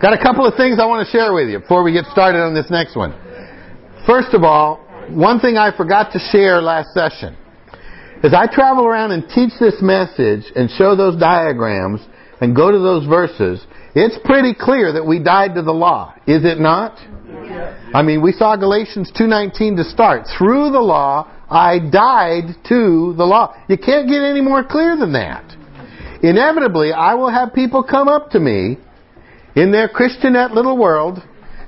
Got a couple of things I want to share with you before we get started on this next one. First of all, one thing I forgot to share last session. As I travel around and teach this message and show those diagrams and go to those verses, it's pretty clear that we died to the law. Is it not? I mean, we saw Galatians 2.19 to start. Through the law, I died to the law. You can't get any more clear than that. Inevitably, I will have people come up to me in their Christianette little world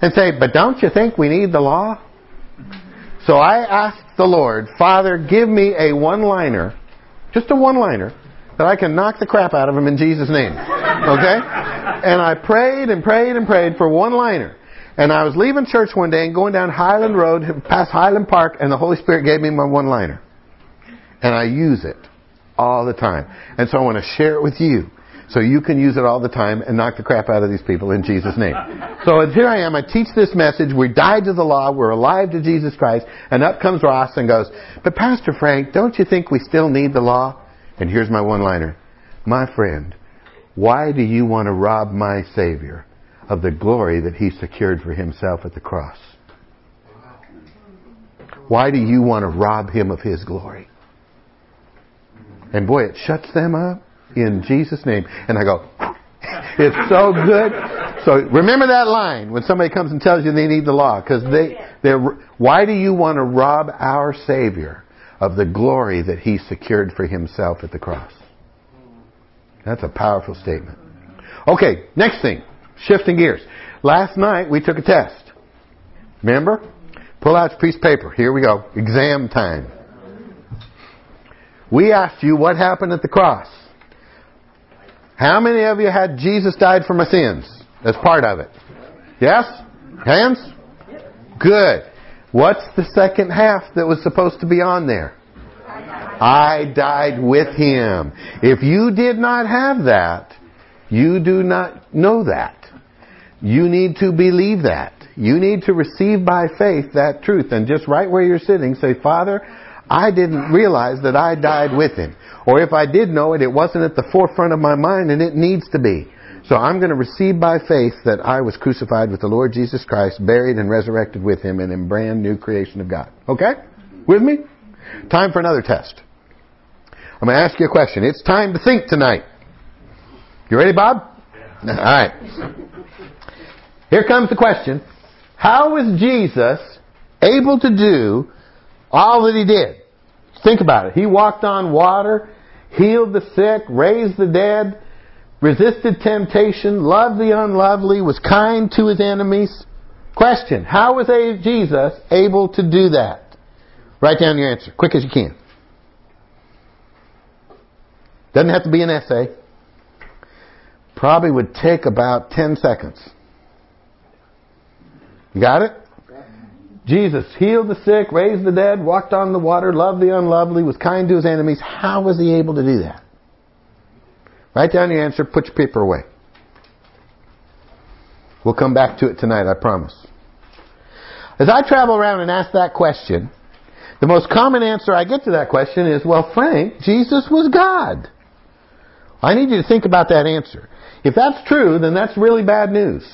and say, but don't you think we need the law? So I asked the Lord, Father, give me a one-liner, just a one-liner, that I can knock the crap out of him in Jesus' name. Okay? And I prayed and prayed and prayed for one-liner. And I was leaving church one day and going down Highland Road, past Highland Park, and the Holy Spirit gave me my one-liner. And I use it all the time. And so I want to share it with you. So you can use it all the time and knock the crap out of these people in Jesus' name. So here I am. I teach this message. We died to the law. We're alive to Jesus Christ. And up comes Ross and goes, but Pastor Frank, don't you think we still need the law? And here's my one-liner. My friend, why do you want to rob my Savior of the glory that He secured for Himself at the cross? Why do you want to rob Him of His glory? And boy, it shuts them up in Jesus' name. And I go, it's so good. So remember that line when somebody comes and tells you they need the law, because they, they're, why do you want to rob our Savior of the glory that He secured for Himself at the cross? That's a powerful statement. Okay, next thing, shifting gears. Last night we took a test. Remember? Pull out your piece of paper. Here we go. Exam time. We asked you what happened at the cross. How many of you had Jesus died for my sins as part of it? Yes? Hands? Good. What's the second half that was supposed to be on there? I died with him. If you did not have that, you do not know that. You need to believe that. You need to receive by faith that truth. And just right where you're sitting, say, Father, I didn't realize that I died with him. Or if I did know it, it wasn't at the forefront of my mind and it needs to be. So I'm going to receive by faith that I was crucified with the Lord Jesus Christ, buried and resurrected with him, and in brand new creation of God. Okay? With me? Time for another test. I'm going to ask you a question. It's time to think tonight. You ready, Bob? All right. Here comes the question. How was Jesus able to do all that he did? Think about it. He walked on water, healed the sick, raised the dead, resisted temptation, loved the unlovely, was kind to his enemies. Question. How was Jesus able to do that? Write down your answer, quick as you can. Doesn't have to be an essay. Probably would take about 10 seconds. You got it? Jesus healed the sick, raised the dead, walked on the water, loved the unlovely, was kind to his enemies. How was he able to do that? Write down your answer, put your paper away. We'll come back to it tonight, I promise. As I travel around and ask that question, the most common answer I get to that question is, well, Frank, Jesus was God. I need you to think about that answer. If that's true, then that's really bad news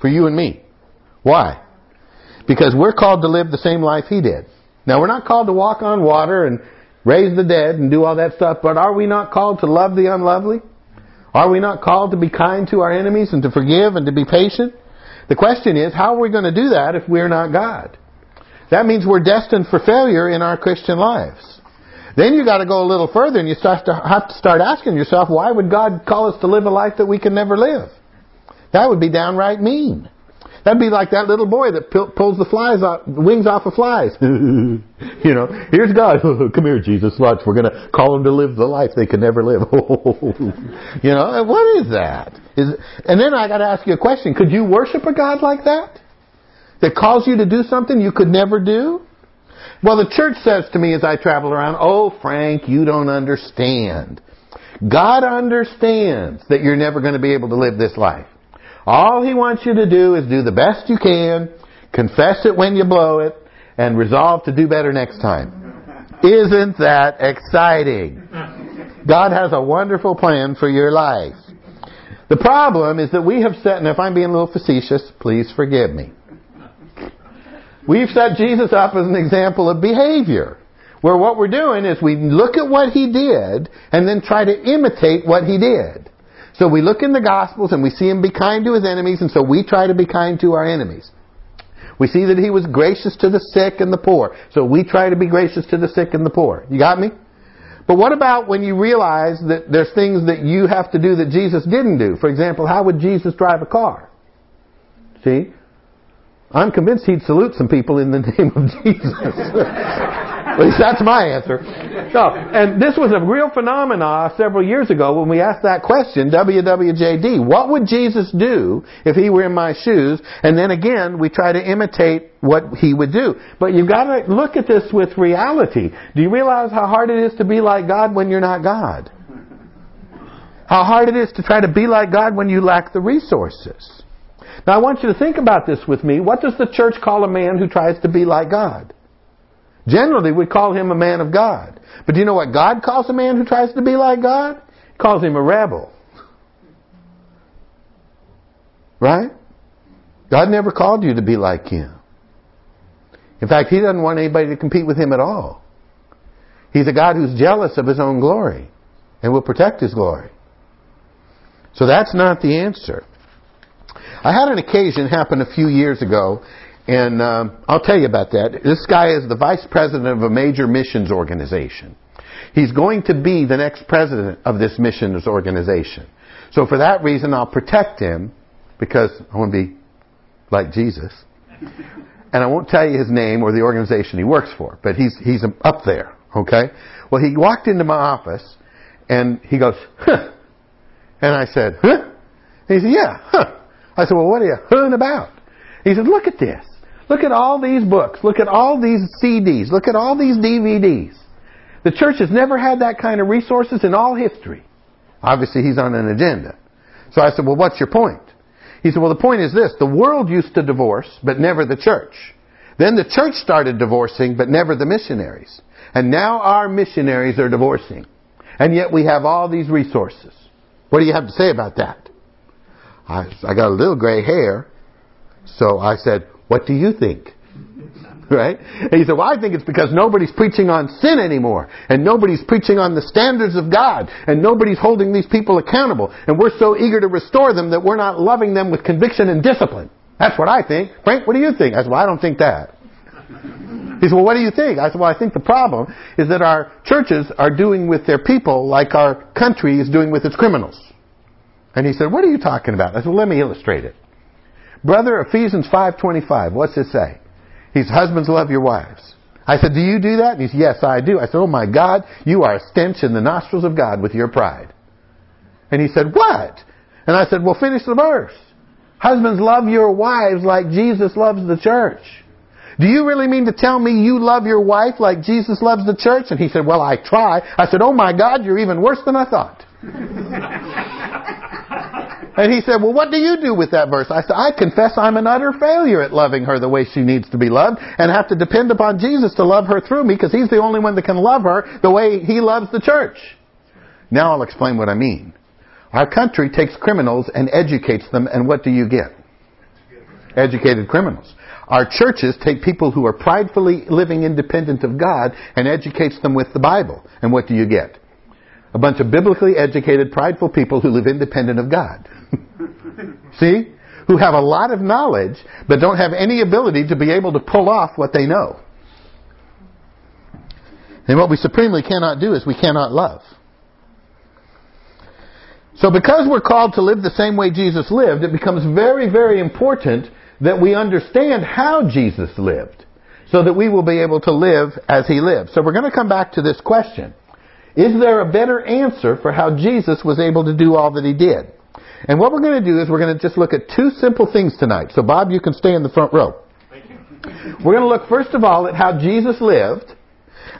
for you and me. Why? Because we're called to live the same life he did. Now we're not called to walk on water and raise the dead and do all that stuff, but are we not called to love the unlovely? Are we not called to be kind to our enemies and to forgive and to be patient? The question is, how are we going to do that if we're not God? That means we're destined for failure in our Christian lives. Then you got to go a little further and you start to have to start asking yourself, why would God call us to live a life that we can never live? That would be downright mean. That'd be like that little boy that pulls the flies off, wings off of flies. you know, here's God. Come here, Jesus. Watch. We're going to call them to live the life they could never live. you know, what is that? Is, and then I got to ask you a question. Could you worship a God like that? That calls you to do something you could never do? Well, the church says to me as I travel around, Oh, Frank, you don't understand. God understands that you're never going to be able to live this life. All He wants you to do is do the best you can, confess it when you blow it, and resolve to do better next time. Isn't that exciting? God has a wonderful plan for your life. The problem is that we have set, and if I'm being a little facetious, please forgive me. We've set Jesus up as an example of behavior. Where what we're doing is we look at what he did and then try to imitate what he did. So we look in the Gospels and we see him be kind to his enemies, and so we try to be kind to our enemies. We see that he was gracious to the sick and the poor, so we try to be gracious to the sick and the poor. You got me? But what about when you realize that there's things that you have to do that Jesus didn't do? For example, how would Jesus drive a car? See? I'm convinced he'd salute some people in the name of Jesus. At least that's my answer. So, and this was a real phenomenon several years ago when we asked that question, WWJD. What would Jesus do if he were in my shoes? And then again, we try to imitate what he would do. But you've got to look at this with reality. Do you realize how hard it is to be like God when you're not God? How hard it is to try to be like God when you lack the resources. Now I want you to think about this with me. What does the church call a man who tries to be like God? Generally, we call him a man of God. But do you know what God calls a man who tries to be like God? He calls him a rebel. Right? God never called you to be like him. In fact, he doesn't want anybody to compete with him at all. He's a God who's jealous of his own glory and will protect his glory. So that's not the answer. I had an occasion happen a few years ago and um, I'll tell you about that. This guy is the vice president of a major missions organization. He's going to be the next president of this missions organization. So for that reason, I'll protect him because I want to be like Jesus. And I won't tell you his name or the organization he works for, but he's, he's up there, okay? Well, he walked into my office and he goes, huh. And I said, huh? And he said, yeah, huh. I said, well, what are you huh about? He said, look at this. Look at all these books. Look at all these CDs. Look at all these DVDs. The church has never had that kind of resources in all history. Obviously, he's on an agenda. So I said, well, what's your point? He said, well, the point is this. The world used to divorce, but never the church. Then the church started divorcing, but never the missionaries. And now our missionaries are divorcing. And yet we have all these resources. What do you have to say about that? I, I got a little gray hair. So I said, what do you think? Right? And he said, well, I think it's because nobody's preaching on sin anymore. And nobody's preaching on the standards of God. And nobody's holding these people accountable. And we're so eager to restore them that we're not loving them with conviction and discipline. That's what I think. Frank, what do you think? I said, well, I don't think that. He said, well, what do you think? I said, well, I think the problem is that our churches are doing with their people like our country is doing with its criminals. And he said, what are you talking about? I said, well, let me illustrate it. Brother, Ephesians 5.25, what's it say? He's husbands love your wives. I said, do you do that? And he said, yes, I do. I said, oh my God, you are a stench in the nostrils of God with your pride. And he said, what? And I said, well, finish the verse. Husbands love your wives like Jesus loves the church. Do you really mean to tell me you love your wife like Jesus loves the church? And he said, well, I try. I said, oh my God, you're even worse than I thought. And he said, well, what do you do with that verse? I said, I confess I'm an utter failure at loving her the way she needs to be loved and have to depend upon Jesus to love her through me because he's the only one that can love her the way he loves the church. Now I'll explain what I mean. Our country takes criminals and educates them and what do you get? Educated criminals. Our churches take people who are pridefully living independent of God and educates them with the Bible. And what do you get? A bunch of biblically educated, prideful people who live independent of God. See? Who have a lot of knowledge, but don't have any ability to be able to pull off what they know. And what we supremely cannot do is we cannot love. So because we're called to live the same way Jesus lived, it becomes very, very important that we understand how Jesus lived so that we will be able to live as he lived. So we're going to come back to this question. Is there a better answer for how Jesus was able to do all that he did? And what we're going to do is we're going to just look at two simple things tonight. So Bob, you can stay in the front row. We're going to look first of all at how Jesus lived,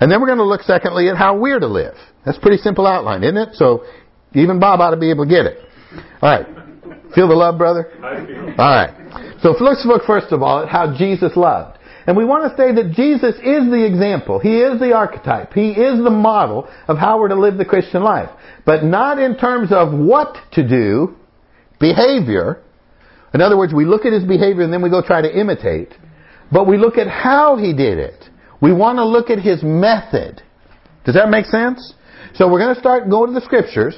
and then we're going to look secondly at how we're to live. That's a pretty simple outline, isn't it? So even Bob ought to be able to get it. All right. Feel the love, brother? All right. So let's look first of all at how Jesus loved. And we want to say that Jesus is the example. He is the archetype. He is the model of how we're to live the Christian life. But not in terms of what to do, behavior. In other words, we look at his behavior and then we go try to imitate. But we look at how he did it. We want to look at his method. Does that make sense? So we're going to start going to the scriptures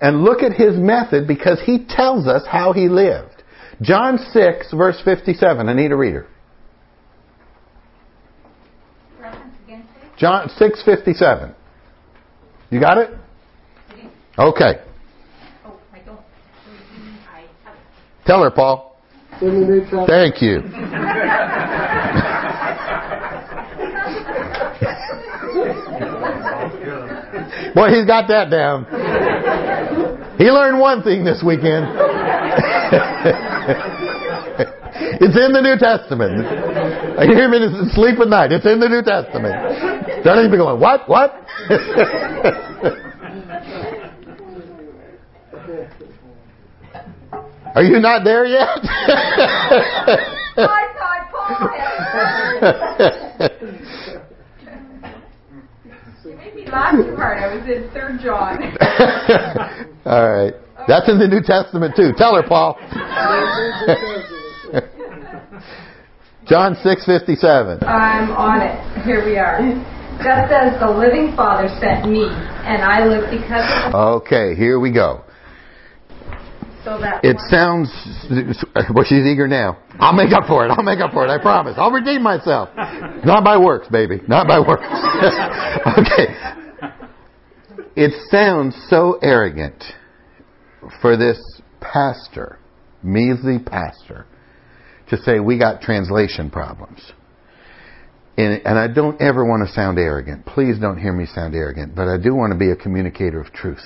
and look at his method because he tells us how he lived. John 6 verse 57. I need a reader. John 6:57. You got it? Okay. Oh, I don't. I have it. Tell her, Paul. Thank you. Boy, he's got that down. He learned one thing this weekend. it's in the New Testament. I hear him in sleep at night. It's in the New Testament. Don't even be going, what? What? Are you not there yet? I thought Paul had You made me laugh too hard. I was in Third John. All right. That's in the New Testament too. Tell her, Paul. John 6:57. I'm on it. Here we are. Just as the living Father sent me, and I live because of Okay, here we go. So that It sounds well she's eager now. I'll make up for it. I'll make up for it. I promise. I'll redeem myself. Not by works, baby. Not by works. okay. It sounds so arrogant for this pastor, measly pastor, to say we got translation problems. And, and I don't ever want to sound arrogant. Please don't hear me sound arrogant, but I do want to be a communicator of truth.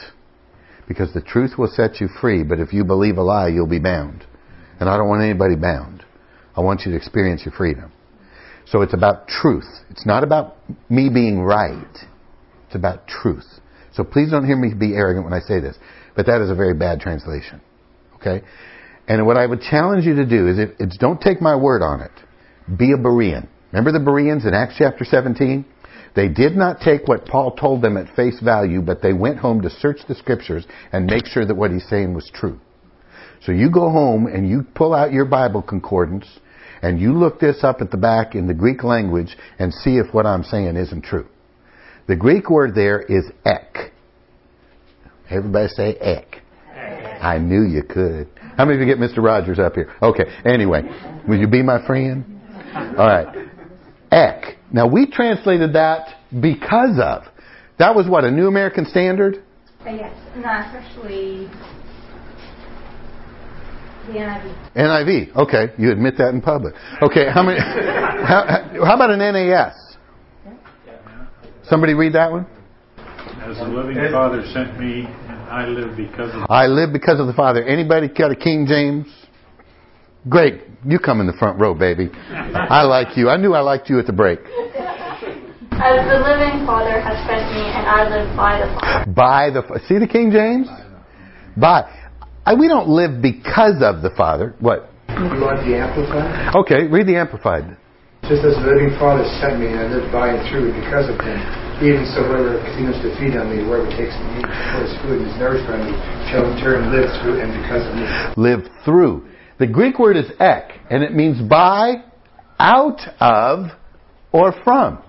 Because the truth will set you free, but if you believe a lie, you'll be bound. And I don't want anybody bound. I want you to experience your freedom. So it's about truth. It's not about me being right. It's about truth. So please don't hear me be arrogant when I say this. But that is a very bad translation. Okay? And what I would challenge you to do is, it's don't take my word on it. Be a Berean. Remember the Bereans in Acts chapter 17? They did not take what Paul told them at face value, but they went home to search the scriptures and make sure that what he's saying was true. So you go home and you pull out your Bible concordance and you look this up at the back in the Greek language and see if what I'm saying isn't true. The Greek word there is ek. Everybody say ek. I knew you could. How many of you get Mr. Rogers up here? Okay. Anyway, will you be my friend? All right. Ek. Now we translated that because of. That was what a New American Standard. Uh, yes, no, especially the NIV. NIV. Okay, you admit that in public. Okay, how many? How, how about an NAS? Somebody read that one. As the living Father sent me, and I live because of I live because of the Father. Anybody got a King James? Great, you come in the front row, baby. I like you. I knew I liked you at the break. As the living Father has sent me, and I live by the Father. By the see the King James. By. I, we don't live because of the Father. What? You want the Amplified? Okay, read the Amplified. Just as the living Father sent me, and I live by and through because of him. Even so, whoever continues to feed on me, whoever takes me for his food and is nourished by me, shall in turn live through and because of me. live through. The Greek word is ek, and it means by, out of, or from.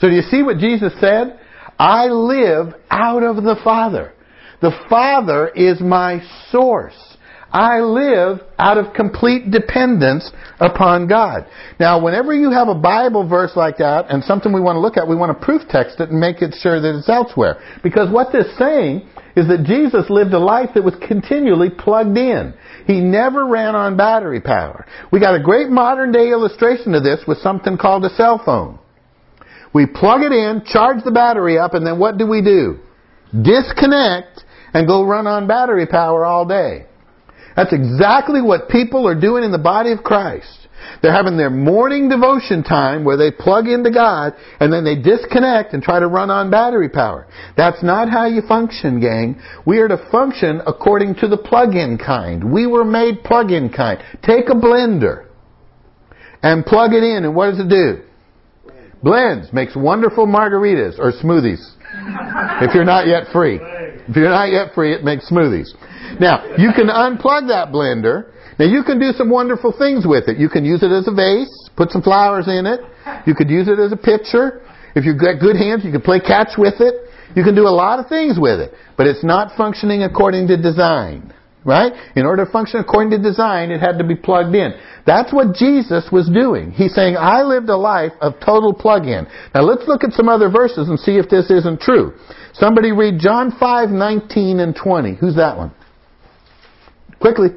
So do you see what Jesus said? I live out of the Father. The Father is my source. I live out of complete dependence upon God. Now, whenever you have a Bible verse like that and something we want to look at, we want to proof text it and make it sure that it's elsewhere. Because what this is saying is that Jesus lived a life that was continually plugged in. He never ran on battery power. We got a great modern day illustration of this with something called a cell phone. We plug it in, charge the battery up, and then what do we do? Disconnect and go run on battery power all day. That's exactly what people are doing in the body of Christ. They're having their morning devotion time where they plug into God and then they disconnect and try to run on battery power. That's not how you function, gang. We are to function according to the plug-in kind. We were made plug-in kind. Take a blender and plug it in and what does it do? Blends, makes wonderful margaritas or smoothies. if you're not yet free. If you're not yet free, it makes smoothies. Now, you can unplug that blender. Now, you can do some wonderful things with it. You can use it as a vase, put some flowers in it. You could use it as a pitcher. If you've got good hands, you can play catch with it. You can do a lot of things with it. But it's not functioning according to design. Right? In order to function according to design, it had to be plugged in. That's what Jesus was doing. He's saying, I lived a life of total plug-in. Now let's look at some other verses and see if this isn't true. Somebody read John 5, 19 and 20. Who's that one? Quickly.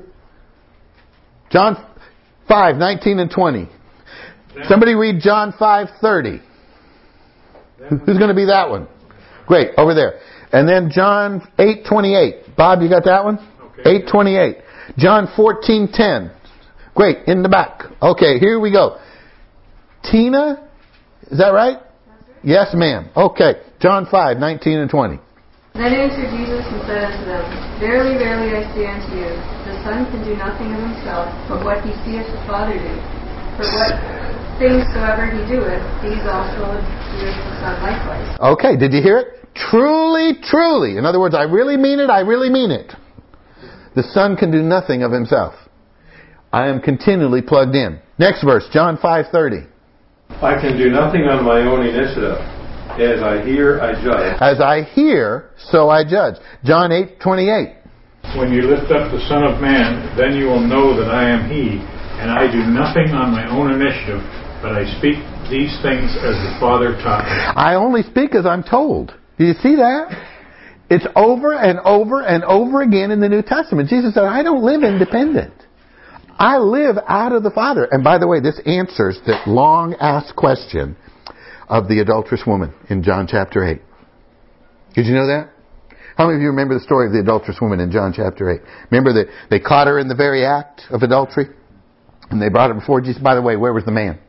John 5, 19 and 20. Somebody read John 5, 30. Who's going to be that one? Great, over there. And then John 8, 28. Bob, you got that one? 828. John 14:10. Great, in the back. Okay, here we go. Tina, is that right? Yes, ma'am. Okay, John 5, 19 and 20. Then answered Jesus and said unto them, Verily, verily, I say unto you, the Son can do nothing of himself, but what he seeth the Father do. For what things soever he doeth, these also doeth the Son likewise. Okay, did you hear it? Truly, truly. In other words, I really mean it, I really mean it. The Son can do nothing of himself. I am continually plugged in. Next verse, John 5:30. I can do nothing on my own initiative. As I hear, I judge. As I hear, so I judge. John 8:28. When you lift up the Son of Man, then you will know that I am He, and I do nothing on my own initiative, but I speak these things as the Father taught me. I only speak as I'm told. Do you see that? It's over and over and over again in the New Testament. Jesus said, I don't live independent. I live out of the Father. And by the way, this answers the long asked question of the adulterous woman in John chapter 8. Did you know that? How many of you remember the story of the adulterous woman in John chapter 8? Remember that they caught her in the very act of adultery? And they brought her before Jesus. By the way, where was the man?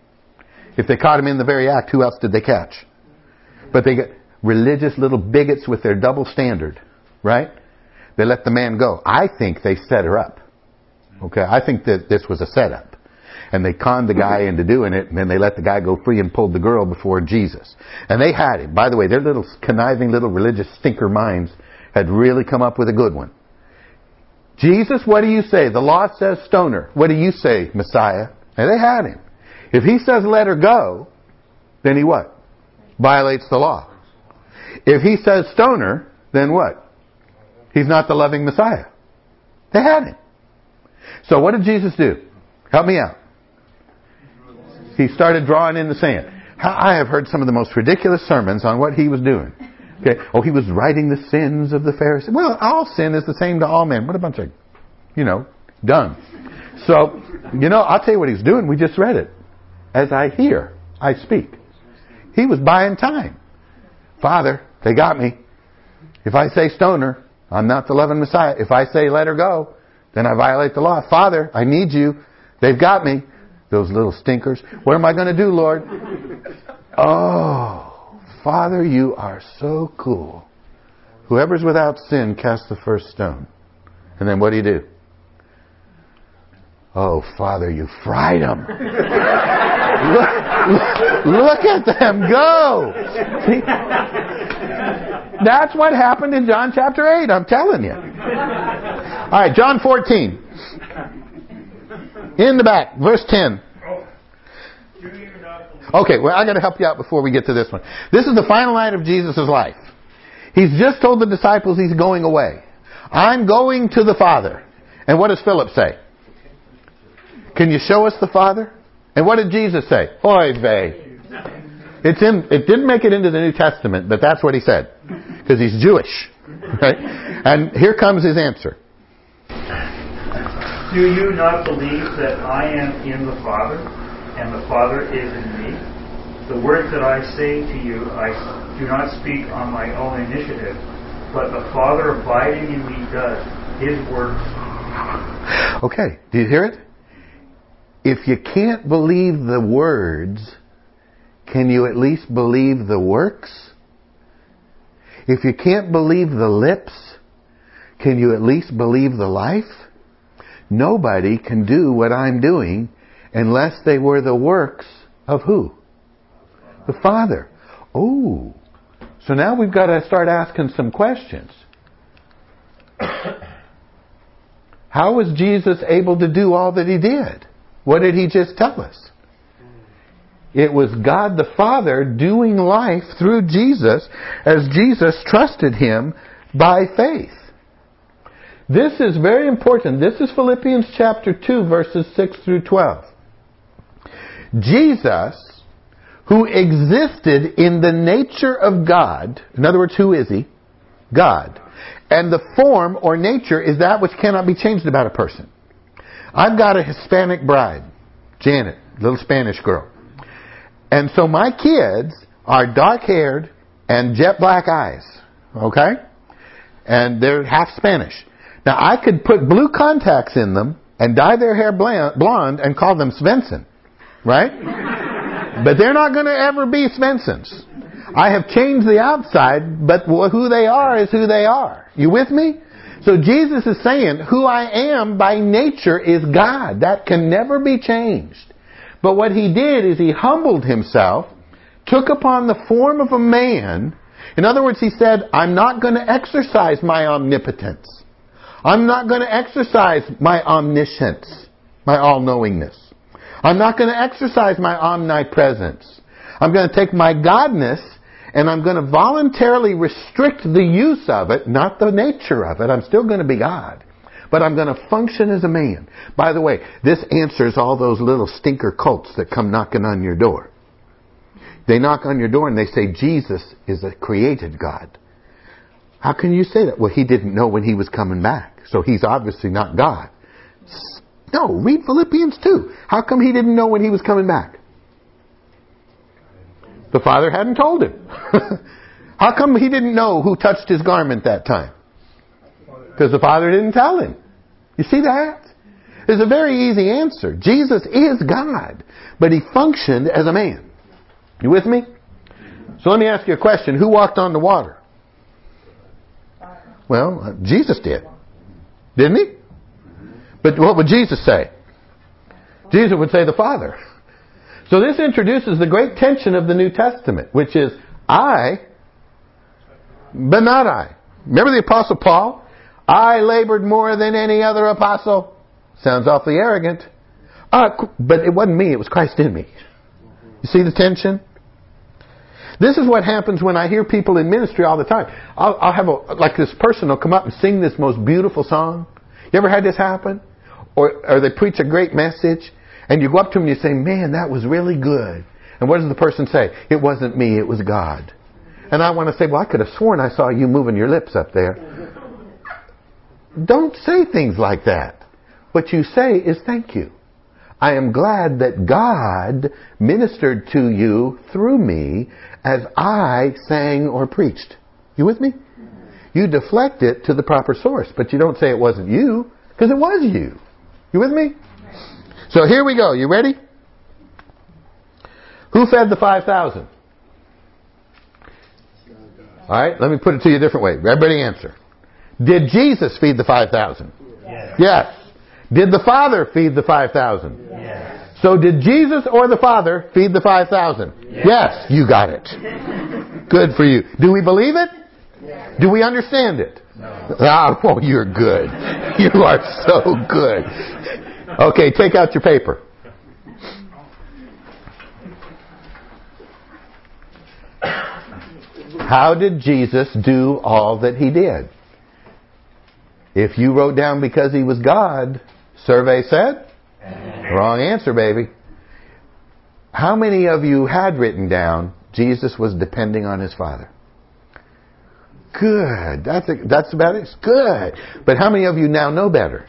If they caught him in the very act, who else did they catch? But they got, religious little bigots with their double standard, right? They let the man go. I think they set her up. Okay, I think that this was a setup. And they conned the guy into doing it, and then they let the guy go free and pulled the girl before Jesus. And they had him. By the way, their little conniving little religious stinker minds had really come up with a good one. Jesus, what do you say? The law says stoner. What do you say, Messiah? And they had him. If he says let her go, then he what? Violates the law. If he says stoner, then what? He's not the loving Messiah. They had him. So what did Jesus do? Help me out. He started drawing in the sand. I have heard some of the most ridiculous sermons on what he was doing. Okay. Oh, he was writing the sins of the Pharisees. Well, all sin is the same to all men. What a bunch of, you know, done. So, you know, I'll tell you what he's doing. We just read it. As I hear, I speak. He was buying time. Father, they got me. If I say stoner, I'm not the loving Messiah. If I say let her go, then I violate the law. Father, I need you. They've got me. Those little stinkers. What am I going to do, Lord? Oh, Father, you are so cool. Whoever's without sin, cast the first stone. And then what do you do? Oh, Father, you fried them. look, look, look, at them go. See? That's what happened in John chapter 8, I'm telling you. All right, John 14. In the back, verse 10. Okay, well, I got to help you out before we get to this one. This is the final night of Jesus' life. He's just told the disciples he's going away. I'm going to the Father. And what does Philip say? Can you show us the Father? And what did Jesus say? Oy vey. It's in, it didn't make it into the New Testament, but that's what he said. Because he's Jewish. Right? And here comes his answer. Do you not believe that I am in the Father, and the Father is in me? The words that I say to you, I do not speak on my own initiative, but the Father abiding in me does his works. Okay, do you hear it? If you can't believe the words, can you at least believe the works? If you can't believe the lips, can you at least believe the life? Nobody can do what I'm doing unless they were the works of who? The Father. Oh. So now we've got to start asking some questions. How was Jesus able to do all that he did? What did he just tell us? It was God the Father doing life through Jesus as Jesus trusted him by faith. This is very important. This is Philippians chapter 2 verses 6 through 12. Jesus, who existed in the nature of God, in other words, who is he? God. And the form or nature is that which cannot be changed about a person. I've got a Hispanic bride, Janet, little Spanish girl. And so my kids are dark haired and jet black eyes. Okay? And they're half Spanish. Now I could put blue contacts in them and dye their hair blonde and call them Svensson. Right? but they're not going to ever be Svenssons. I have changed the outside, but who they are is who they are. You with me? So Jesus is saying, who I am by nature is God. That can never be changed. But what he did is he humbled himself, took upon the form of a man. In other words, he said, I'm not going to exercise my omnipotence. I'm not going to exercise my omniscience, my all-knowingness. I'm not going to exercise my omnipresence. I'm going to take my godness and I'm going to voluntarily restrict the use of it, not the nature of it. I'm still going to be God. But I'm going to function as a man. By the way, this answers all those little stinker cults that come knocking on your door. They knock on your door and they say Jesus is a created God. How can you say that? Well, he didn't know when he was coming back, so he's obviously not God. No, read Philippians 2. How come he didn't know when he was coming back? The Father hadn't told him. How come he didn't know who touched his garment that time? Because the Father didn't tell him. You see that? It's a very easy answer. Jesus is God, but he functioned as a man. You with me? So let me ask you a question. Who walked on the water? Well, Jesus did. Didn't he? But what would Jesus say? Jesus would say the Father. So this introduces the great tension of the New Testament, which is I, but not I. Remember the Apostle Paul? I labored more than any other apostle. Sounds awfully arrogant. Uh, but it wasn't me, it was Christ in me. You see the tension? This is what happens when I hear people in ministry all the time. I'll, I'll have a, like this person will come up and sing this most beautiful song. You ever had this happen? Or, or they preach a great message and you go up to them and you say, man, that was really good. And what does the person say? It wasn't me, it was God. And I want to say, well, I could have sworn I saw you moving your lips up there. Don't say things like that. What you say is thank you. I am glad that God ministered to you through me as I sang or preached. You with me? You deflect it to the proper source, but you don't say it wasn't you, because it was you. You with me? So here we go. You ready? Who fed the 5,000? All right, let me put it to you a different way. Everybody answer. Did Jesus feed the 5,000? Yes. yes. Did the Father feed the 5,000? Yes. So did Jesus or the Father feed the 5,000? Yes. yes. You got it. Good for you. Do we believe it? Yes. Do we understand it? No. Ah, oh, you're good. You are so good. Okay, take out your paper. How did Jesus do all that he did? If you wrote down because he was God, survey said? Wrong answer, baby. How many of you had written down Jesus was depending on his Father? Good. That's a, that's about it. Good. But how many of you now know better?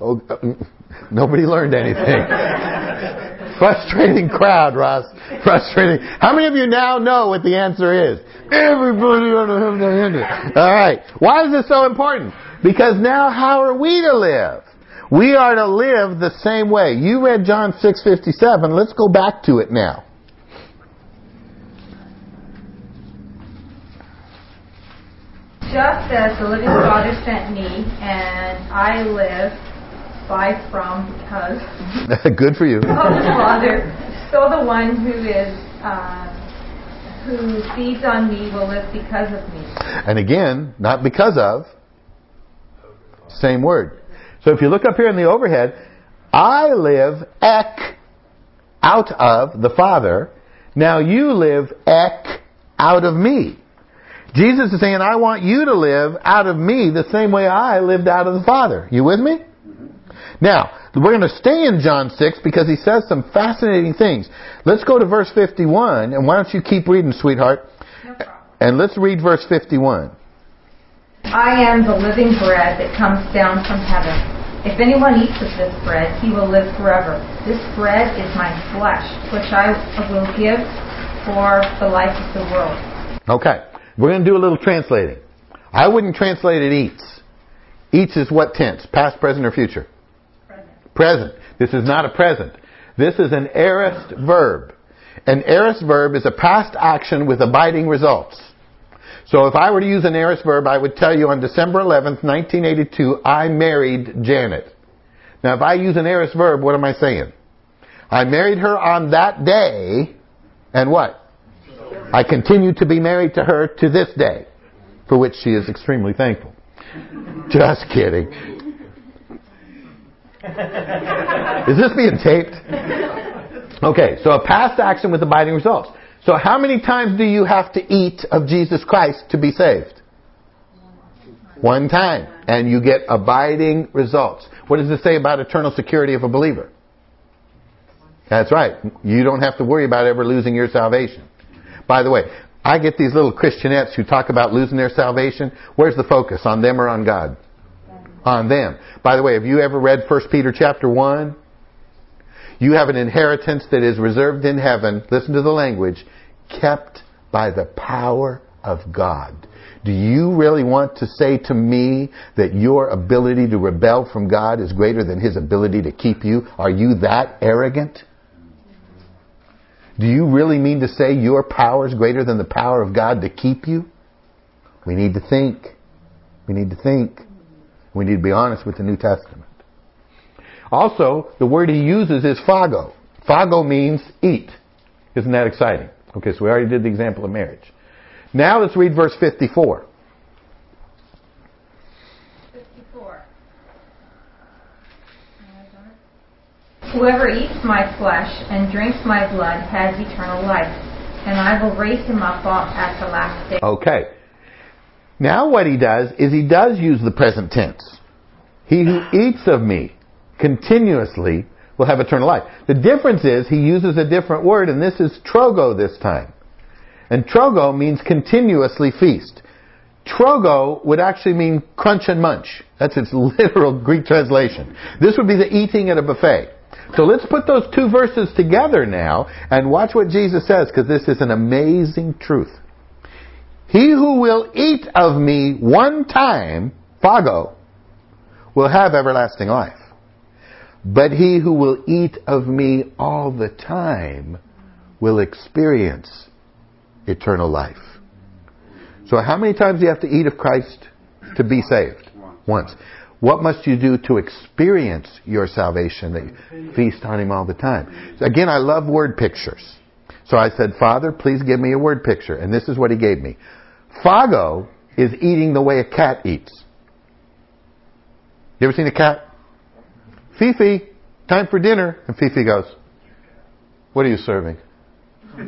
Oh, uh, nobody learned anything. Frustrating crowd, Ross. Frustrating. How many of you now know what the answer is? Everybody on the hand. All right. Why is this so important? Because now how are we to live? We are to live the same way. You read John 6:57. Let's go back to it now. Just as the living Father sent me, and I live by, from, because Good for you. of the Father, so the one who is uh, who feeds on me will live because of me. And again, not because of, same word. So if you look up here in the overhead, I live ek out of the Father. Now you live ek out of me. Jesus is saying, I want you to live out of me the same way I lived out of the Father. You with me? Now, we're going to stay in John 6 because he says some fascinating things. Let's go to verse 51, and why don't you keep reading, sweetheart? No problem. And let's read verse 51. I am the living bread that comes down from heaven. If anyone eats of this bread, he will live forever. This bread is my flesh, which I will give for the life of the world. Okay. We're going to do a little translating. I wouldn't translate it eats. Eats is what tense? Past, present, or future? Present. This is not a present. This is an aorist verb. An aorist verb is a past action with abiding results. So if I were to use an aorist verb, I would tell you on December 11th, 1982, I married Janet. Now if I use an aorist verb, what am I saying? I married her on that day, and what? I continue to be married to her to this day, for which she is extremely thankful. Just kidding. Is this being taped? Okay, so a past action with abiding results. So how many times do you have to eat of Jesus Christ to be saved? One time. And you get abiding results. What does it say about eternal security of a believer? That's right. You don't have to worry about ever losing your salvation. By the way, I get these little Christianettes who talk about losing their salvation. Where's the focus? On them or on God? On them. By the way, have you ever read 1 Peter chapter 1? You have an inheritance that is reserved in heaven. Listen to the language. Kept by the power of God. Do you really want to say to me that your ability to rebel from God is greater than His ability to keep you? Are you that arrogant? Do you really mean to say your power is greater than the power of God to keep you? We need to think. We need to think. We need to be honest with the New Testament. Also, the word he uses is phago. Phago means eat. Isn't that exciting? Okay, so we already did the example of marriage. Now let's read verse 54. 54. Whoever eats my flesh and drinks my blood has eternal life, and I will raise him up at the last day. Okay. Now what he does is he does use the present tense. He who eats of me continuously will have eternal life. The difference is he uses a different word, and this is trogo this time. And trogo means continuously feast. Trogo would actually mean crunch and munch. That's its literal Greek translation. This would be the eating at a buffet. So let's put those two verses together now and watch what Jesus says because this is an amazing truth. He who will eat of me one time, phago, will have everlasting life. But he who will eat of me all the time will experience eternal life. So how many times do you have to eat of Christ to be saved? Once. What must you do to experience your salvation that you feast on Him all the time? So again, I love word pictures. So I said, Father, please give me a word picture. And this is what He gave me. Phago is eating the way a cat eats. You ever seen a cat? Fifi, time for dinner. And Fifi goes, What are you serving? you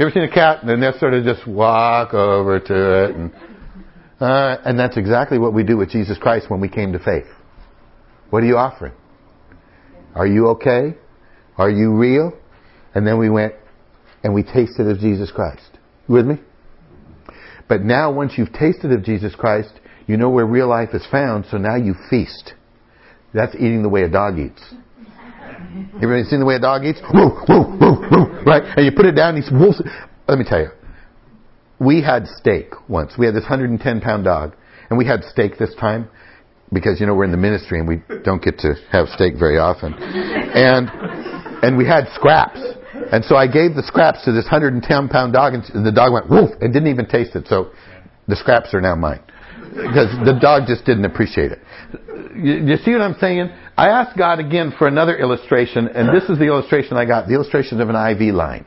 ever seen a cat? And then they sort of just walk over to it. And, uh, and that's exactly what we do with Jesus Christ when we came to faith. What are you offering? Are you okay? Are you real? And then we went and we tasted of Jesus Christ. You with me? But now once you've tasted of Jesus Christ, you know where real life is found, so now you feast. That's eating the way a dog eats. Everybody seen the way a dog eats? Woo, woo, woo, woo, right? And you put it down, he's wolf. Let me tell you. We had steak once. We had this 110 pound dog, and we had steak this time because you know we're in the ministry and we don't get to have steak very often. And and we had scraps. And so I gave the scraps to this 110 pound dog, and the dog went woof and didn't even taste it. So the scraps are now mine because the dog just didn't appreciate it. You, you see what I'm saying? I asked God again for another illustration, and this is the illustration I got. The illustration of an IV line.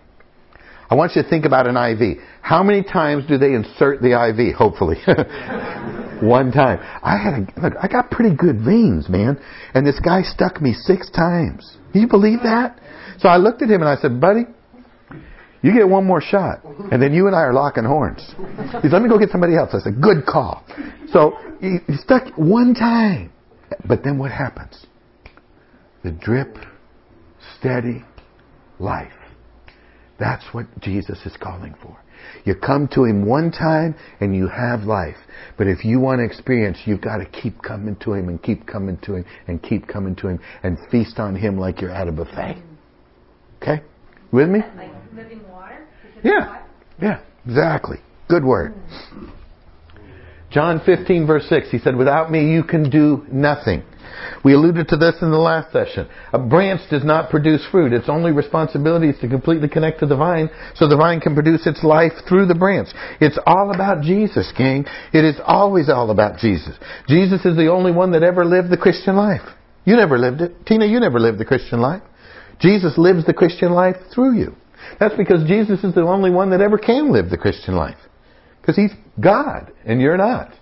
I want you to think about an IV. How many times do they insert the IV? Hopefully. One time. I had a, look, I got pretty good veins, man. And this guy stuck me six times. Can you believe that? So I looked at him and I said, buddy, you get one more shot, and then you and I are locking horns. He said, let me go get somebody else. I said, good call. So he, he stuck one time. But then what happens? The drip, steady life. That's what Jesus is calling for. You come to Him one time and you have life. But if you want to experience, you've got to keep coming to Him and keep coming to Him and keep coming to Him and feast on Him like you're at a buffet. Okay? With me? Like living water? Yeah. Yeah, exactly. Good word. John 15 verse 6, he said, without me you can do nothing. We alluded to this in the last session. A branch does not produce fruit. Its only responsibility is to completely connect to the vine so the vine can produce its life through the branch. It's all about Jesus, gang. It is always all about Jesus. Jesus is the only one that ever lived the Christian life. You never lived it. Tina, you never lived the Christian life. Jesus lives the Christian life through you. That's because Jesus is the only one that ever can live the Christian life. Because he's God and you're not.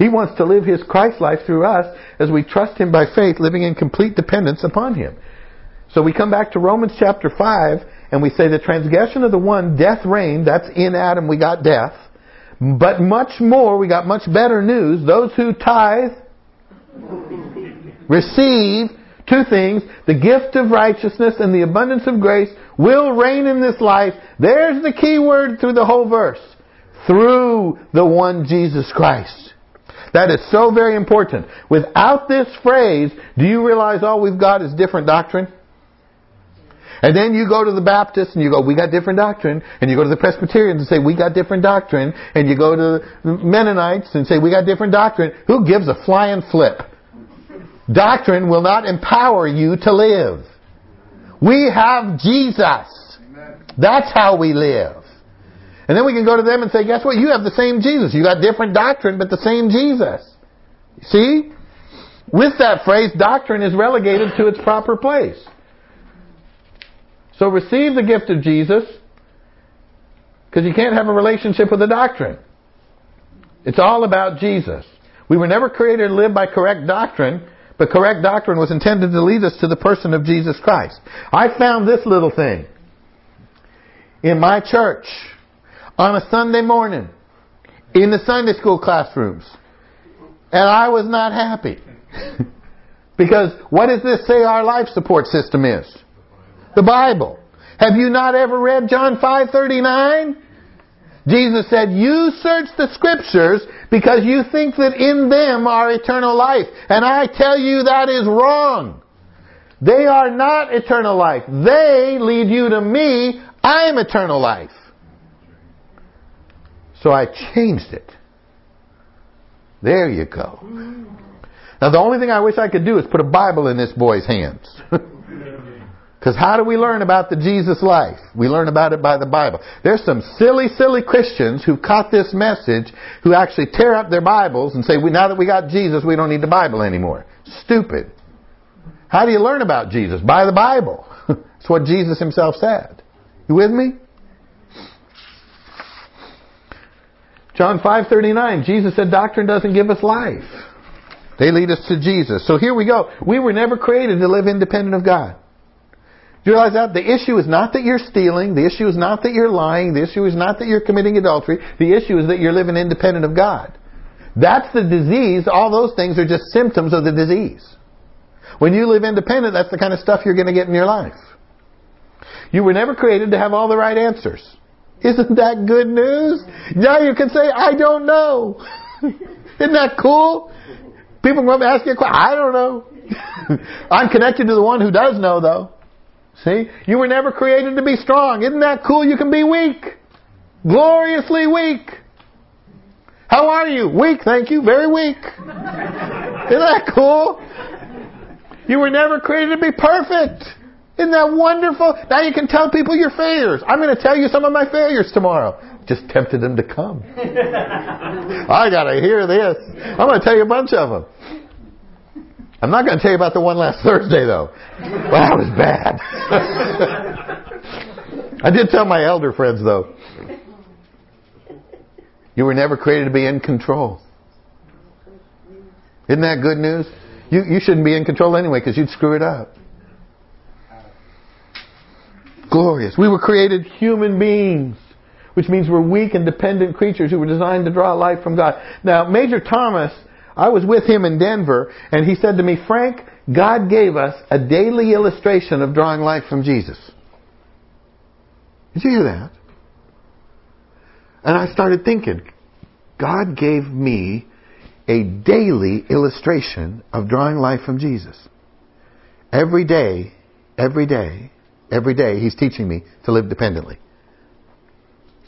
He wants to live his Christ life through us as we trust him by faith, living in complete dependence upon him. So we come back to Romans chapter 5 and we say the transgression of the one, death reigned, that's in Adam we got death. But much more, we got much better news. Those who tithe receive two things, the gift of righteousness and the abundance of grace will reign in this life. There's the key word through the whole verse. Through the one Jesus Christ. That is so very important. Without this phrase, do you realize all we've got is different doctrine? And then you go to the Baptists and you go, we got different doctrine. And you go to the Presbyterians and say, we got different doctrine. And you go to the Mennonites and say, we got different doctrine. Who gives a flying flip? Doctrine will not empower you to live. We have Jesus. That's how we live. And then we can go to them and say, guess what? You have the same Jesus. You got different doctrine, but the same Jesus. See? With that phrase, doctrine is relegated to its proper place. So receive the gift of Jesus, because you can't have a relationship with a doctrine. It's all about Jesus. We were never created to live by correct doctrine, but correct doctrine was intended to lead us to the person of Jesus Christ. I found this little thing in my church on a Sunday morning in the Sunday school classrooms. And I was not happy. because what does this say our life support system is? The Bible. Have you not ever read John 5:39? Jesus said, "You search the scriptures because you think that in them are eternal life." And I tell you that is wrong. They are not eternal life. They lead you to me. I'm eternal life. So I changed it. There you go. Now the only thing I wish I could do is put a Bible in this boy's hands. Because how do we learn about the Jesus life? We learn about it by the Bible. There's some silly, silly Christians who caught this message who actually tear up their Bibles and say, we, now that we got Jesus, we don't need the Bible anymore. Stupid. How do you learn about Jesus? By the Bible. That's what Jesus himself said. You with me? John 5:39, Jesus said doctrine doesn't give us life. They lead us to Jesus. So here we go. We were never created to live independent of God. Do you realize that? The issue is not that you're stealing. The issue is not that you're lying. The issue is not that you're committing adultery. The issue is that you're living independent of God. That's the disease. All those things are just symptoms of the disease. When you live independent, that's the kind of stuff you're going to get in your life. You were never created to have all the right answers. Isn't that good news? Now you can say, I don't know. Isn't that cool? People come ask you a question. I don't know. I'm connected to the one who does know, though. See? You were never created to be strong. Isn't that cool? You can be weak. Gloriously weak. How are you? Weak, thank you. Very weak. Isn't that cool? You were never created to be perfect. Isn't that wonderful? Now you can tell people your failures. I'm going to tell you some of my failures tomorrow. Just tempted them to come. I got to hear this. I'm going to tell you a bunch of them. I'm not going to tell you about the one last Thursday, though. Well, that was bad. I did tell my elder friends though. You were never created to be in control. Isn't that good news? You, you shouldn't be in control anyway because you'd screw it up. Glorious. We were created human beings, which means we're weak and dependent creatures who were designed to draw life from God. Now, Major Thomas, I was with him in Denver, and he said to me, Frank, God gave us a daily illustration of drawing life from Jesus. Did you hear that? And I started thinking, God gave me a daily illustration of drawing life from Jesus. Every day, every day, every day, He's teaching me to live dependently.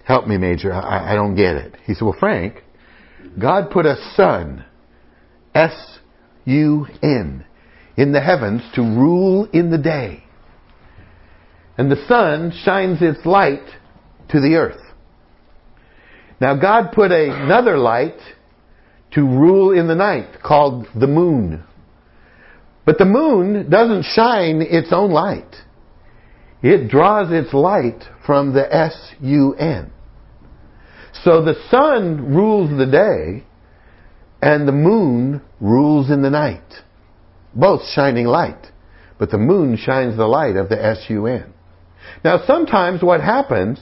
Help me, Major. I, I don't get it. He said, Well, Frank, God put a sun, S U N, in the heavens to rule in the day. And the sun shines its light to the earth. Now, God put another light to rule in the night called the moon. But the moon doesn't shine its own light. It draws its light from the S-U-N. So the sun rules the day and the moon rules in the night. Both shining light. But the moon shines the light of the S-U-N. Now sometimes what happens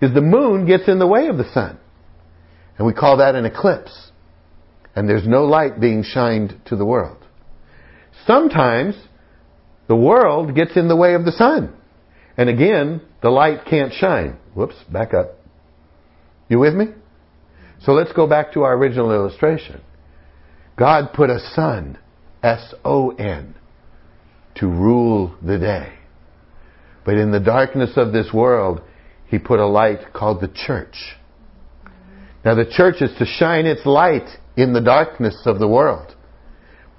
is the moon gets in the way of the sun. And we call that an eclipse. And there's no light being shined to the world. Sometimes the world gets in the way of the sun. And again, the light can't shine. Whoops, back up. You with me? So let's go back to our original illustration. God put a sun, S-O-N, to rule the day. But in the darkness of this world, he put a light called the church. Now the church is to shine its light in the darkness of the world.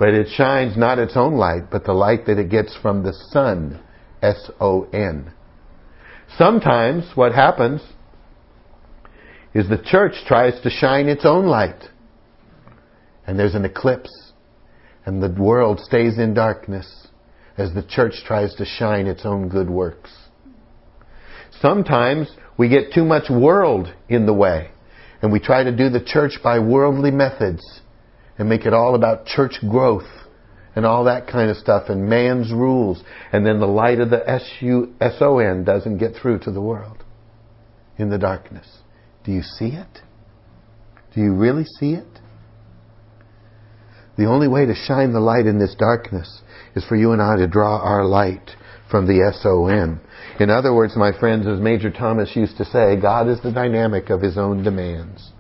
But it shines not its own light, but the light that it gets from the sun. S-O-N. Sometimes what happens is the church tries to shine its own light. And there's an eclipse. And the world stays in darkness as the church tries to shine its own good works. Sometimes we get too much world in the way and we try to do the church by worldly methods and make it all about church growth and all that kind of stuff and man's rules and then the light of the S-U-S-O-N doesn't get through to the world in the darkness. Do you see it? Do you really see it? The only way to shine the light in this darkness is for you and I to draw our light from the S-O-N. In other words, my friends, as Major Thomas used to say, God is the dynamic of his own demands.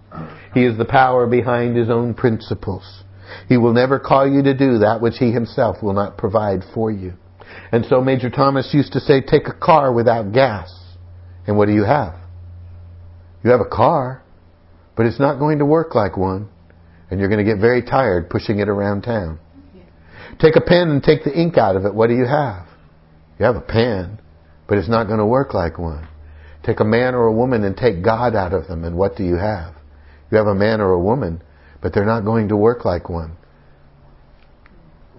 He is the power behind his own principles. He will never call you to do that which he himself will not provide for you. And so Major Thomas used to say, take a car without gas. And what do you have? You have a car, but it's not going to work like one. And you're going to get very tired pushing it around town. Take a pen and take the ink out of it. What do you have? You have a pen, but it's not going to work like one. Take a man or a woman and take God out of them, and what do you have? You have a man or a woman, but they're not going to work like one.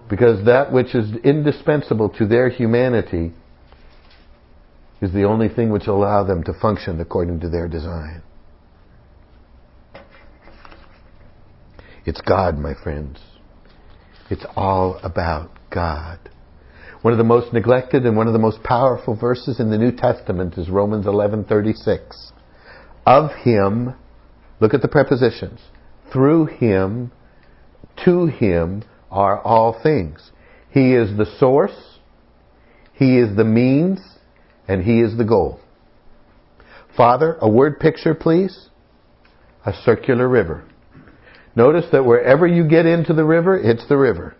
Because that which is indispensable to their humanity is the only thing which will allow them to function according to their design. It's God, my friends. It's all about God. One of the most neglected and one of the most powerful verses in the New Testament is Romans 11:36. Of him, look at the prepositions. Through him, to him are all things. He is the source, he is the means, and he is the goal. Father, a word picture please. A circular river. Notice that wherever you get into the river, it's the river.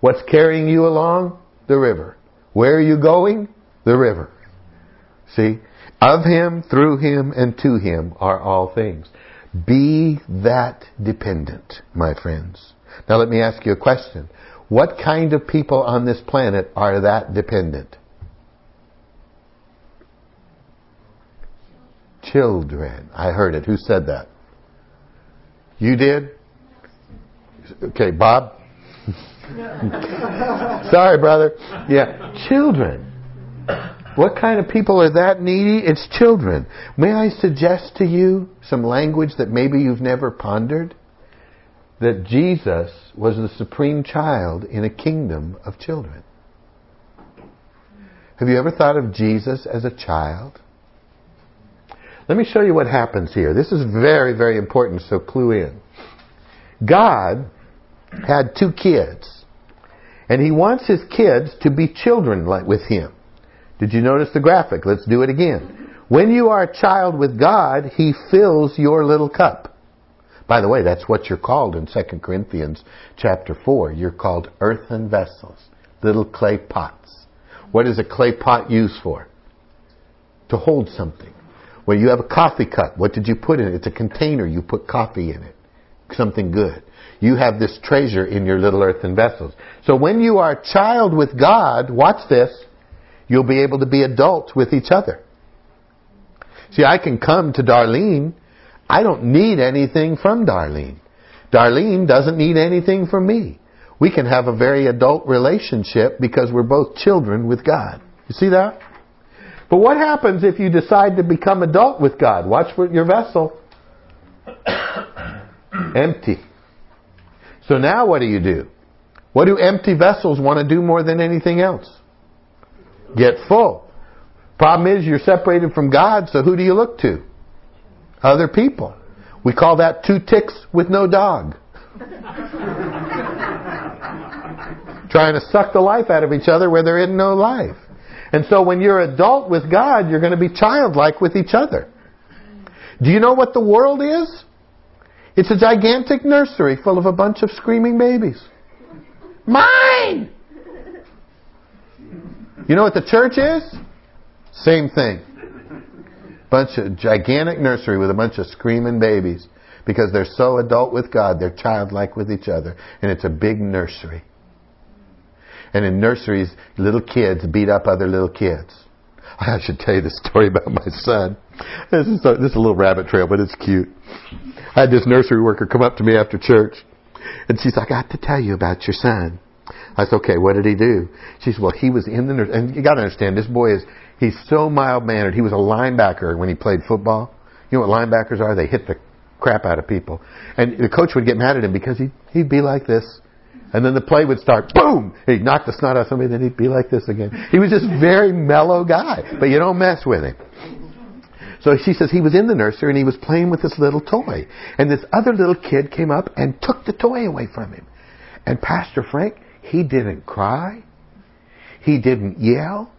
What's carrying you along? the river. Where are you going? The river. See? Of him, through him, and to him are all things. Be that dependent, my friends. Now let me ask you a question. What kind of people on this planet are that dependent? Children. I heard it. Who said that? You did? Okay, Bob? Sorry, brother. Yeah, children. What kind of people are that needy? It's children. May I suggest to you some language that maybe you've never pondered? That Jesus was the supreme child in a kingdom of children. Have you ever thought of Jesus as a child? Let me show you what happens here. This is very, very important, so clue in. God had two kids, and He wants His kids to be children like with Him. Did you notice the graphic? Let's do it again. When you are a child with God, He fills your little cup. By the way, that's what you're called in 2 Corinthians chapter 4. You're called earthen vessels, little clay pots. What is a clay pot used for? To hold something. When you have a coffee cup, what did you put in it? It's a container. You put coffee in it. Something good. You have this treasure in your little earthen vessels. So when you are a child with God, watch this, you'll be able to be adult with each other. See, I can come to Darlene. I don't need anything from Darlene. Darlene doesn't need anything from me. We can have a very adult relationship because we're both children with God. You see that? But what happens if you decide to become adult with God? Watch your vessel. empty. So now what do you do? What do empty vessels want to do more than anything else? Get full. Problem is you're separated from God, so who do you look to? Other people. We call that two ticks with no dog. Trying to suck the life out of each other where there isn't no life. And so when you're adult with God, you're going to be childlike with each other. Do you know what the world is? It's a gigantic nursery full of a bunch of screaming babies. Mine! You know what the church is? Same thing. Bunch of gigantic nursery with a bunch of screaming babies because they're so adult with God, they're childlike with each other, and it's a big nursery. And in nurseries, little kids beat up other little kids. I should tell you the story about my son. This is a, this is a little rabbit trail, but it's cute. I had this nursery worker come up to me after church, and she's like, "I got to tell you about your son." I said, "Okay, what did he do?" She said, "Well, he was in the nurse, and you got to understand, this boy is he's so mild mannered. He was a linebacker when he played football. You know what linebackers are? They hit the crap out of people, and the coach would get mad at him because he he'd be like this." And then the play would start, boom! He'd knock the snot out of somebody, then he'd be like this again. He was just very mellow guy, but you don't mess with him. So she says he was in the nursery and he was playing with this little toy. And this other little kid came up and took the toy away from him. And Pastor Frank, he didn't cry. He didn't yell.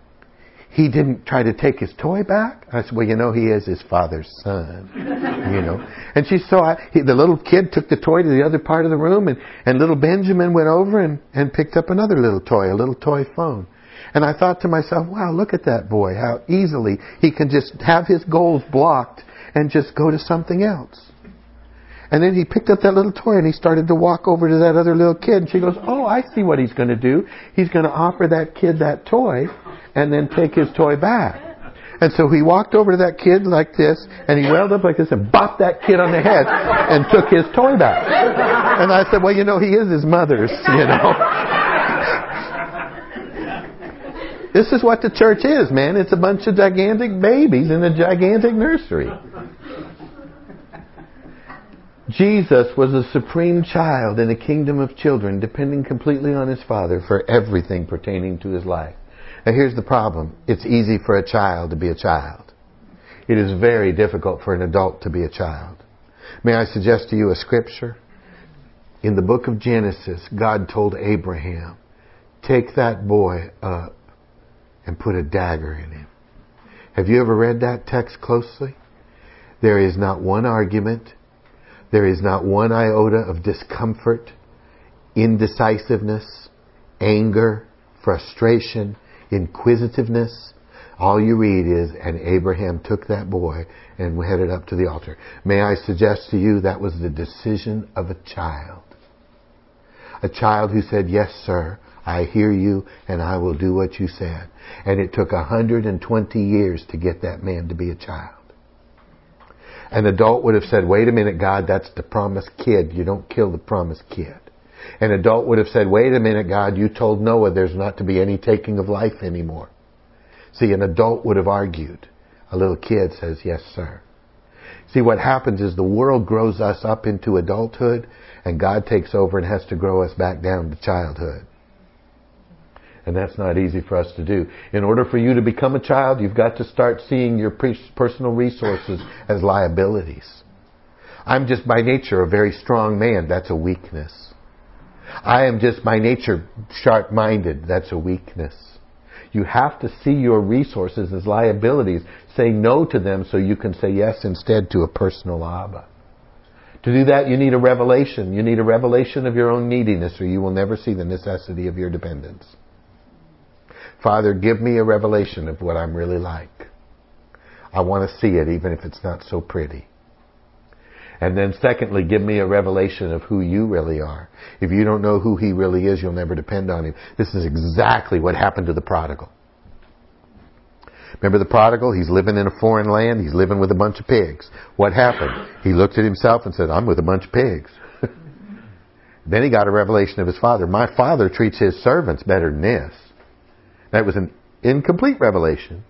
He didn't try to take his toy back. I said, well, you know, he is his father's son. you know. And she saw he, the little kid took the toy to the other part of the room, and, and little Benjamin went over and, and picked up another little toy, a little toy phone. And I thought to myself, wow, look at that boy, how easily he can just have his goals blocked and just go to something else. And then he picked up that little toy and he started to walk over to that other little kid. And she goes, Oh, I see what he's going to do. He's going to offer that kid that toy and then take his toy back. And so he walked over to that kid like this, and he wailed up like this and bopped that kid on the head and took his toy back. And I said, well, you know, he is his mother's, you know. this is what the church is, man. It's a bunch of gigantic babies in a gigantic nursery. Jesus was a supreme child in a kingdom of children, depending completely on his Father for everything pertaining to his life. Now here's the problem. It's easy for a child to be a child. It is very difficult for an adult to be a child. May I suggest to you a scripture? In the book of Genesis, God told Abraham, take that boy up and put a dagger in him. Have you ever read that text closely? There is not one argument. There is not one iota of discomfort, indecisiveness, anger, frustration, inquisitiveness. All you read is, and Abraham took that boy and headed up to the altar. May I suggest to you that was the decision of a child. A child who said, yes, sir, I hear you and I will do what you said. And it took 120 years to get that man to be a child. An adult would have said, wait a minute, God, that's the promised kid. You don't kill the promised kid. An adult would have said, wait a minute, God, you told Noah there's not to be any taking of life anymore. See, an adult would have argued. A little kid says, yes, sir. See, what happens is the world grows us up into adulthood and God takes over and has to grow us back down to childhood. And that's not easy for us to do. In order for you to become a child, you've got to start seeing your personal resources as liabilities. I'm just by nature a very strong man. That's a weakness. I am just by nature sharp minded. That's a weakness. You have to see your resources as liabilities. Say no to them so you can say yes instead to a personal Abba. To do that, you need a revelation. You need a revelation of your own neediness or you will never see the necessity of your dependence. Father, give me a revelation of what I'm really like. I want to see it even if it's not so pretty. And then secondly, give me a revelation of who you really are. If you don't know who he really is, you'll never depend on him. This is exactly what happened to the prodigal. Remember the prodigal? He's living in a foreign land. He's living with a bunch of pigs. What happened? He looked at himself and said, I'm with a bunch of pigs. then he got a revelation of his father. My father treats his servants better than this. That was an incomplete revelation,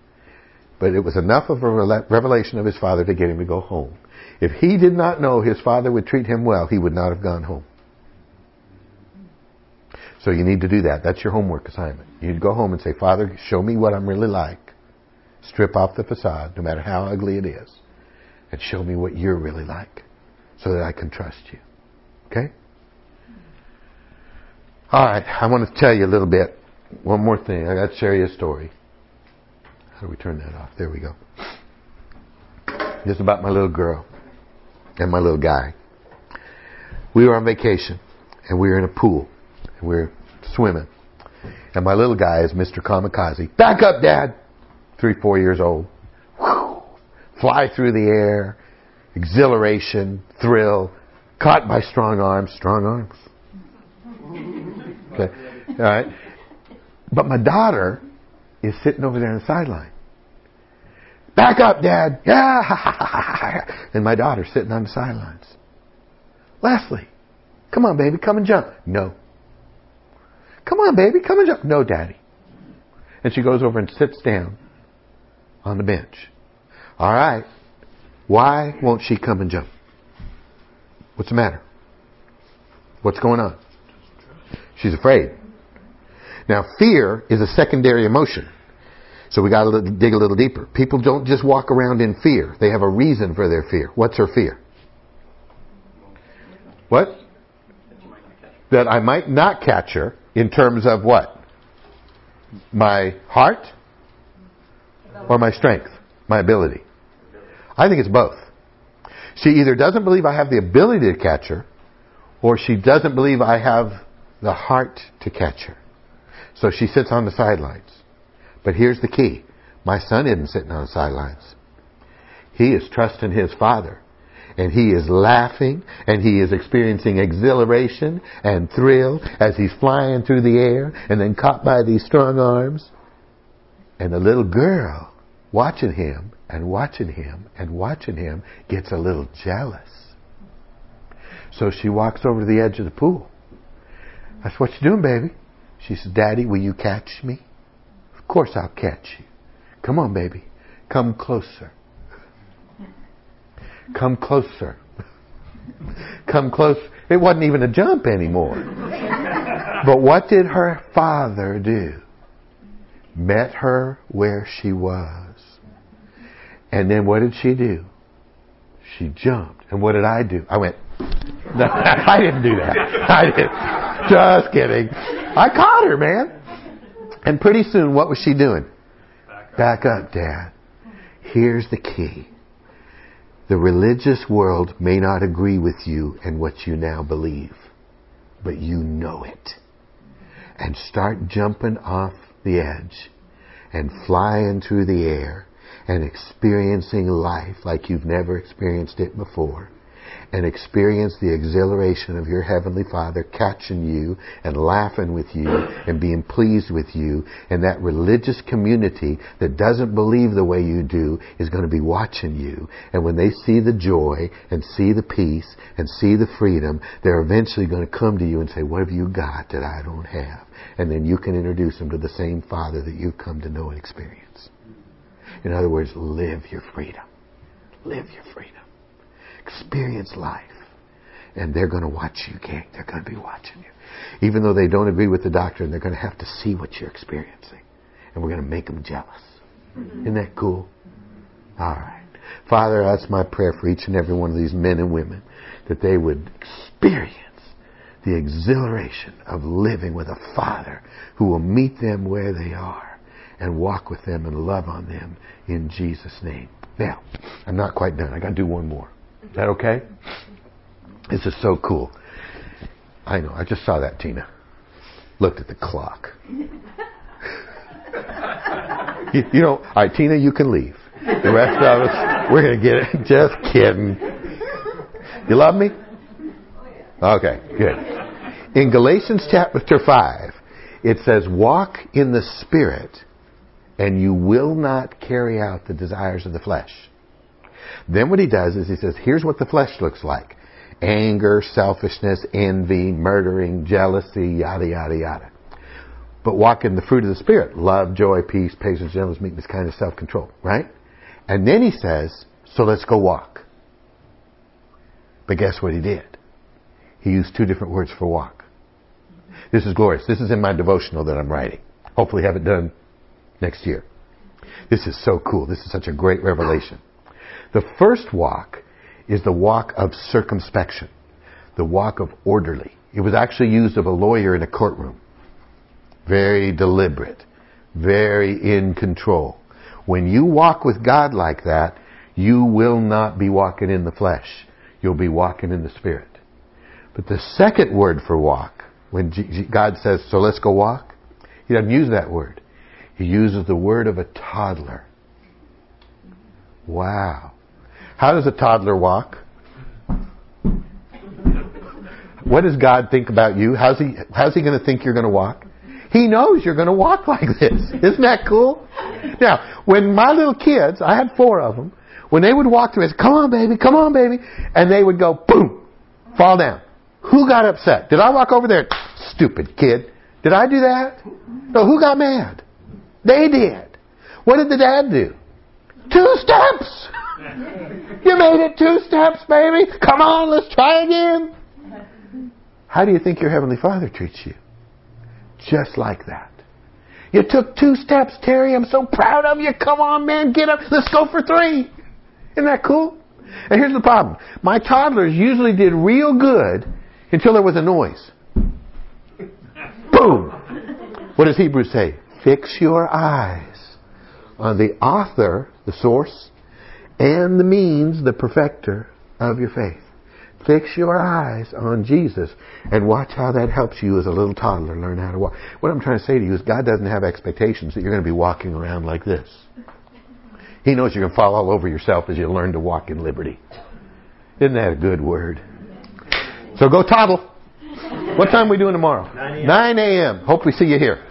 but it was enough of a revelation of his father to get him to go home. If he did not know his father would treat him well, he would not have gone home. So you need to do that. That's your homework assignment. You need to go home and say, Father, show me what I'm really like. Strip off the facade, no matter how ugly it is, and show me what you're really like so that I can trust you. Okay? All right, I want to tell you a little bit one more thing. I got to share you a story. How do we turn that off? There we go. Just about my little girl and my little guy. We were on vacation and we were in a pool and we were swimming. And my little guy is Mr. Kamikaze. Back up, Dad! Three, four years old. Whew. Fly through the air. Exhilaration, thrill, caught by strong arms, strong arms. Okay. All right. But my daughter is sitting over there on the sideline. Back up, Dad. Yeah. And my daughter's sitting on the sidelines. Leslie, come on, baby, come and jump. No. Come on, baby, come and jump. No, Daddy. And she goes over and sits down on the bench. All right. Why won't she come and jump? What's the matter? What's going on? She's afraid. Now, fear is a secondary emotion. So we got to dig a little deeper. People don't just walk around in fear. They have a reason for their fear. What's her fear? What? That I might not catch her in terms of what? My heart or my strength? My ability? I think it's both. She either doesn't believe I have the ability to catch her or she doesn't believe I have the heart to catch her. So she sits on the sidelines. But here's the key. My son isn't sitting on the sidelines. He is trusting his father. And he is laughing and he is experiencing exhilaration and thrill as he's flying through the air and then caught by these strong arms. And the little girl watching him and watching him and watching him gets a little jealous. So she walks over to the edge of the pool. That's what you're doing, baby. She says, Daddy, will you catch me? Of course I'll catch you. Come on, baby. Come closer. Come closer. Come close. It wasn't even a jump anymore. but what did her father do? Met her where she was. And then what did she do? She jumped. And what did I do? I went, no, I didn't do that. I didn't. Just kidding. I man. And pretty soon, what was she doing? Back up, Back up Dad. Here's the key. The religious world may not agree with you and what you now believe, but you know it. And start jumping off the edge and flying through the air and experiencing life like you've never experienced it before and experience the exhilaration of your Heavenly Father catching you and laughing with you and being pleased with you. And that religious community that doesn't believe the way you do is going to be watching you. And when they see the joy and see the peace and see the freedom, they're eventually going to come to you and say, what have you got that I don't have? And then you can introduce them to the same Father that you've come to know and experience. In other words, live your freedom. Live your freedom. Experience life. And they're going to watch you, gang. They're going to be watching you. Even though they don't agree with the doctrine, they're going to have to see what you're experiencing. And we're going to make them jealous. Isn't that cool? All right. Father, that's my prayer for each and every one of these men and women that they would experience the exhilaration of living with a Father who will meet them where they are and walk with them and love on them in Jesus' name. Now, I'm not quite done. I got to do one more. Is that okay? This is so cool. I know. I just saw that, Tina. Looked at the clock. you, you know, all right, Tina, you can leave. The rest of us, we're going to get it. Just kidding. You love me? Okay, good. In Galatians chapter 5, it says, Walk in the Spirit, and you will not carry out the desires of the flesh. Then what he does is he says, Here's what the flesh looks like anger, selfishness, envy, murdering, jealousy, yada, yada, yada. But walk in the fruit of the Spirit love, joy, peace, patience, gentleness, meekness, kindness, self control, right? And then he says, So let's go walk. But guess what he did? He used two different words for walk. This is glorious. This is in my devotional that I'm writing. Hopefully have it done next year. This is so cool. This is such a great revelation. The first walk is the walk of circumspection, the walk of orderly. It was actually used of a lawyer in a courtroom. Very deliberate, very in control. When you walk with God like that, you will not be walking in the flesh. You'll be walking in the Spirit. But the second word for walk, when God says, so let's go walk, He doesn't use that word. He uses the word of a toddler. Wow. How does a toddler walk? What does God think about you? How's he, how's he going to think you're going to walk? He knows you're going to walk like this. Isn't that cool? Now, when my little kids, I had four of them, when they would walk to me, I said, come on baby, come on baby, and they would go, boom, fall down. Who got upset? Did I walk over there? Stupid kid. Did I do that? No, who got mad? They did. What did the dad do? Two steps. You made it two steps, baby. Come on, let's try again. How do you think your Heavenly Father treats you? Just like that. You took two steps, Terry. I'm so proud of you. Come on, man. Get up. Let's go for three. Isn't that cool? And here's the problem. My toddlers usually did real good until there was a noise. Boom. What does Hebrews say? Fix your eyes on the author, the source, and the means, the perfecter of your faith. Fix your eyes on Jesus and watch how that helps you as a little toddler learn how to walk. What I'm trying to say to you is God doesn't have expectations that you're going to be walking around like this. He knows you're going to fall all over yourself as you learn to walk in liberty. Isn't that a good word? So go toddle. What time are we doing tomorrow? 9 a.m. Hope we see you here.